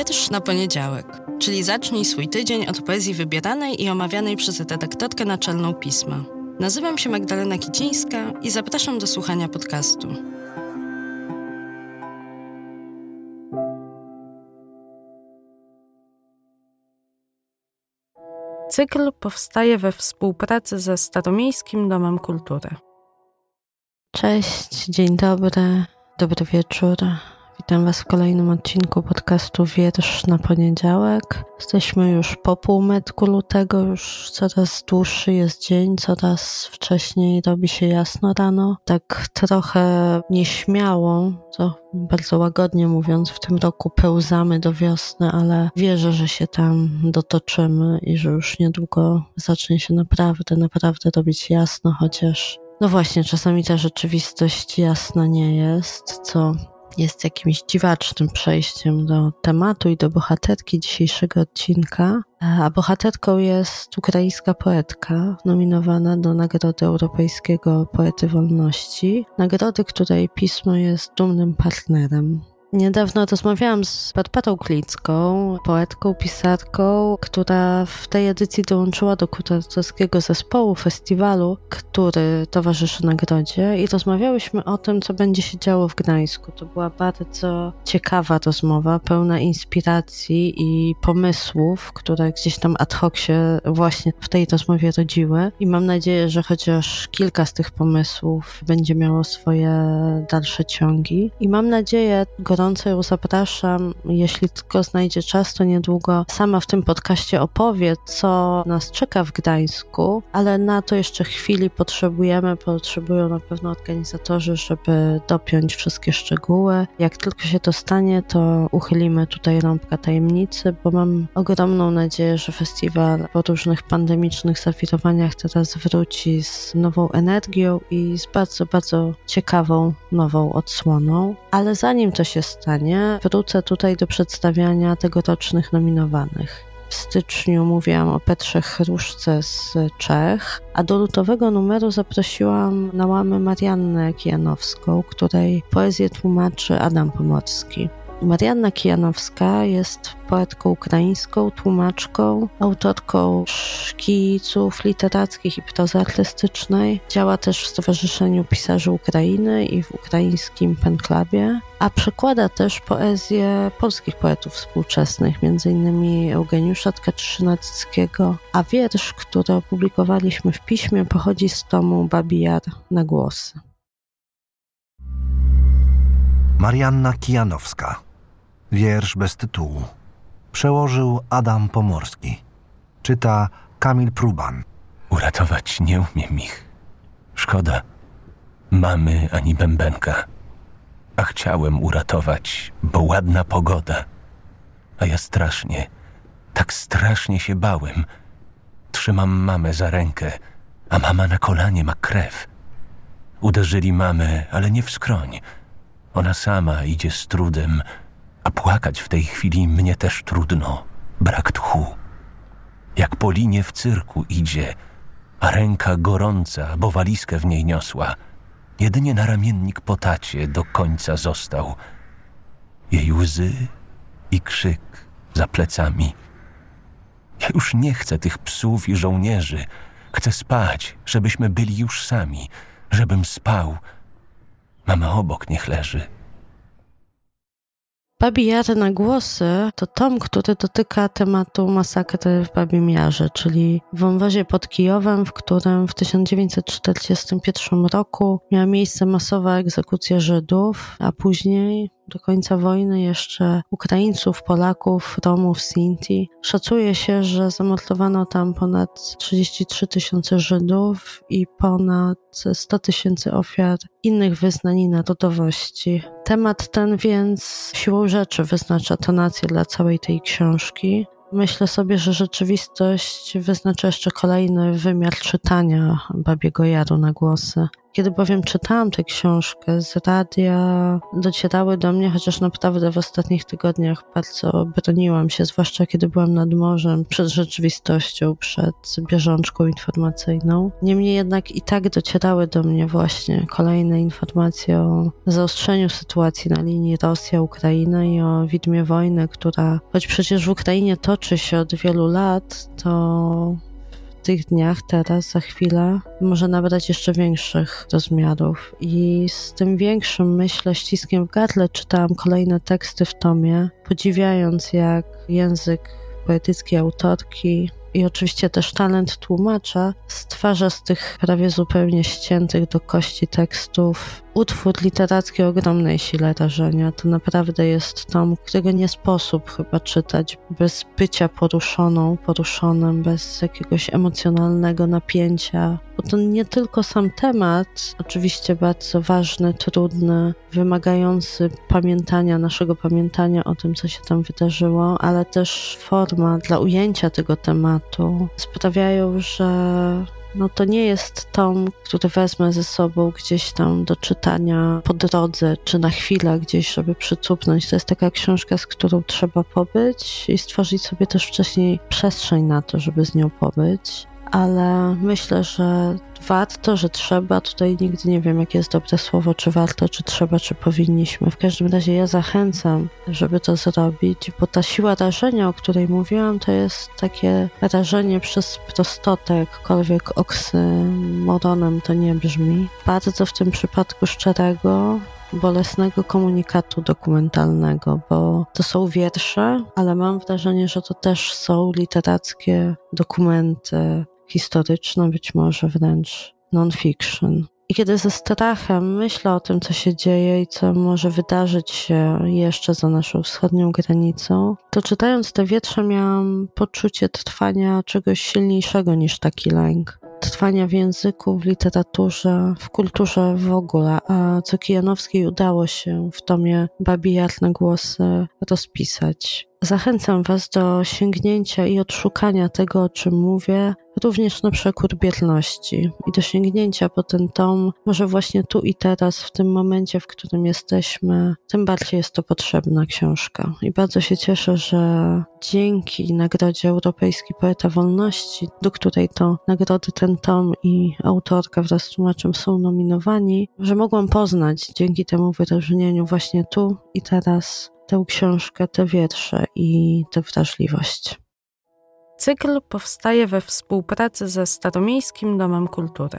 Wiersz na poniedziałek, czyli zacznij swój tydzień od poezji wybieranej i omawianej przez redaktorkę naczelną pisma. Nazywam się Magdalena Kicińska i zapraszam do słuchania podcastu. Cykl powstaje we współpracy ze Staromiejskim Domem Kultury. Cześć, dzień dobry, dobry wieczór. Witam Was w kolejnym odcinku podcastu Wiersz na poniedziałek. Jesteśmy już po półmetku lutego, już coraz dłuższy jest dzień, coraz wcześniej robi się jasno rano. Tak trochę nieśmiało, to bardzo łagodnie mówiąc, w tym roku pełzamy do wiosny, ale wierzę, że się tam dotoczymy i że już niedługo zacznie się naprawdę, naprawdę robić jasno, chociaż no właśnie, czasami ta rzeczywistość jasna nie jest, co jest jakimś dziwacznym przejściem do tematu i do bohaterki dzisiejszego odcinka. A bohaterką jest ukraińska poetka, nominowana do Nagrody Europejskiego Poety Wolności, nagrody, której pismo jest dumnym partnerem. Niedawno rozmawiałam z Barbarą Klicką, poetką, pisarką, która w tej edycji dołączyła do kuratorskiego zespołu festiwalu, który towarzyszy nagrodzie i rozmawiałyśmy o tym, co będzie się działo w Gdańsku. To była bardzo ciekawa rozmowa, pełna inspiracji i pomysłów, które gdzieś tam ad hoc się właśnie w tej rozmowie rodziły. I mam nadzieję, że chociaż kilka z tych pomysłów będzie miało swoje dalsze ciągi. I mam nadzieję, gorąco ją zapraszam. Jeśli tylko znajdzie czas, to niedługo sama w tym podcaście opowie, co nas czeka w Gdańsku, ale na to jeszcze chwili potrzebujemy, potrzebują na pewno organizatorzy, żeby dopiąć wszystkie szczegóły. Jak tylko się to stanie, to uchylimy tutaj rąbka tajemnicy, bo mam ogromną nadzieję, że festiwal po różnych pandemicznych zawirowaniach teraz wróci z nową energią i z bardzo, bardzo ciekawą nową odsłoną. Ale zanim to się stanie, wrócę tutaj do przedstawiania tegorocznych nominowanych. W styczniu mówiłam o Petrze Chruszce z Czech, a do lutowego numeru zaprosiłam na łamy Mariannę Kijanowską, której poezję tłumaczy Adam Pomorski. Marianna Kijanowska jest poetką ukraińską, tłumaczką, autorką szkiców literackich i prozy artystycznej. Działa też w Stowarzyszeniu Pisarzy Ukrainy i w ukraińskim penklabie, a przekłada też poezję polskich poetów współczesnych, m.in. Eugeniusza Tkaczynackiego, a wiersz, który opublikowaliśmy w piśmie, pochodzi z tomu Babijar na głosy. Marianna Kijanowska Wiersz bez tytułu. Przełożył Adam Pomorski. Czyta Kamil Pruban. Uratować nie umiem ich. Szkoda. Mamy ani bębenka. A chciałem uratować, bo ładna pogoda. A ja strasznie, tak strasznie się bałem. Trzymam mamę za rękę, a mama na kolanie ma krew. Uderzyli mamę, ale nie w skroń. Ona sama idzie z trudem, a płakać w tej chwili mnie też trudno. Brak tchu. Jak po linie w cyrku idzie, a ręka gorąca, bo walizkę w niej niosła. Jedynie naramiennik po tacie do końca został. Jej łzy i krzyk za plecami. Ja już nie chcę tych psów i żołnierzy. Chcę spać, żebyśmy byli już sami, żebym spał. Mama obok niech leży Babi Jar na głosy to tom, który dotyka tematu masakry w Babim Jarze, czyli wąwozie pod Kijowem, w którym w 1941 roku miała miejsce masowa egzekucja Żydów, a później do końca wojny jeszcze Ukraińców, Polaków, Romów, Sinti. Szacuje się, że zamordowano tam ponad 33 tysiące Żydów i ponad 100 tysięcy ofiar innych wyznań i narodowości. Temat ten więc siłą rzeczy wyznacza tonację dla całej tej książki. Myślę sobie, że rzeczywistość wyznacza jeszcze kolejny wymiar czytania Babiego Jaru na głosy. Kiedy bowiem czytałam tę książkę z radia, docierały do mnie, chociaż naprawdę w ostatnich tygodniach bardzo broniłam się, zwłaszcza kiedy byłam nad morzem, przed rzeczywistością, przed bieżączką informacyjną. Niemniej jednak i tak docierały do mnie właśnie kolejne informacje o zaostrzeniu sytuacji na linii Rosja-Ukraina i o widmie wojny, która, choć przecież w Ukrainie toczy się od wielu lat, to tych dniach, teraz, za chwilę, może nabrać jeszcze większych rozmiarów. I z tym większym, myślę, ściskiem w gardle czytałam kolejne teksty w tomie, podziwiając jak język poetycki autorki i oczywiście też talent tłumacza stwarza z tych prawie zupełnie ściętych do kości tekstów utwór literacki o ogromnej sile rażenia. To naprawdę jest tom, którego nie sposób chyba czytać bez bycia poruszoną, poruszonym, bez jakiegoś emocjonalnego napięcia. Bo to nie tylko sam temat, oczywiście bardzo ważny, trudny, wymagający pamiętania, naszego pamiętania o tym, co się tam wydarzyło, ale też forma dla ujęcia tego tematu sprawiają, że no to nie jest tom, który wezmę ze sobą gdzieś tam do czytania po drodze, czy na chwilę gdzieś, żeby przycupnąć. To jest taka książka, z którą trzeba pobyć i stworzyć sobie też wcześniej przestrzeń na to, żeby z nią pobyć. Ale myślę, że warto, że trzeba. Tutaj nigdy nie wiem, jakie jest dobre słowo, czy warto, czy trzeba, czy powinniśmy. W każdym razie ja zachęcam, żeby to zrobić, bo ta siła rażenia, o której mówiłam, to jest takie rażenie przez prostotę, jakkolwiek oksymoronem to nie brzmi. Bardzo w tym przypadku szczerego, bolesnego komunikatu dokumentalnego, bo to są wiersze, ale mam wrażenie, że to też są literackie dokumenty, historyczne, być może wręcz non-fiction. I kiedy ze strachem myślę o tym, co się dzieje i co może wydarzyć się jeszcze za naszą wschodnią granicą, to czytając te wietrze miałam poczucie trwania czegoś silniejszego niż taki lęk. Trwania w języku, w literaturze, w kulturze w ogóle, a co Kijanowskiej udało się w tomie Babijarne Głosy rozpisać. Zachęcam Was do sięgnięcia i odszukania tego, o czym mówię, również na przekór bierności i do sięgnięcia po ten tom, może właśnie tu i teraz, w tym momencie, w którym jesteśmy, tym bardziej jest to potrzebna książka. I bardzo się cieszę, że dzięki Nagrodzie Europejskiej Poeta Wolności, do której to nagrody ten tom i autorka wraz z tłumaczem są nominowani, że mogłam poznać dzięki temu wyróżnieniu właśnie tu i teraz tę książkę, te wiersze i tę wrażliwość. Cykl powstaje we współpracy ze Staromiejskim Domem Kultury.